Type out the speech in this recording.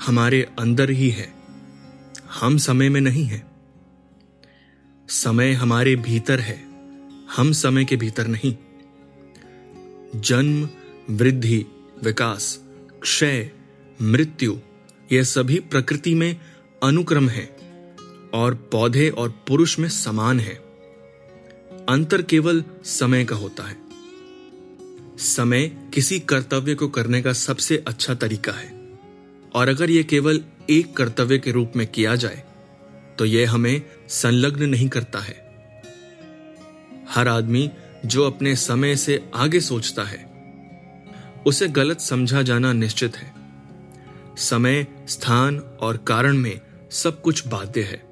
हमारे अंदर ही है। हम समय में नहीं है। समय हमारे भीतर है। हम समय के भीतर नहीं। जन्म, वृद्धि, विकास, क्षय, मृत्यु, यह सभी प्रकृति में अनुक्रम है और पौधे और पुरुष में समान है। अंतर केवल समय का होता है। समय किसी कर्तव्य को करने का सबसे अच्छा तरीका है। और अगर यह केवल एक कर्तव्य के रूप में किया जाए तो यह हमें संलग्न नहीं करता है। हर आदमी जो अपने समय से आगे सोचता है, उसे गलत समझा जाना निश्चित है। समय, स्थान और कारण में सब कुछ बाध्य है।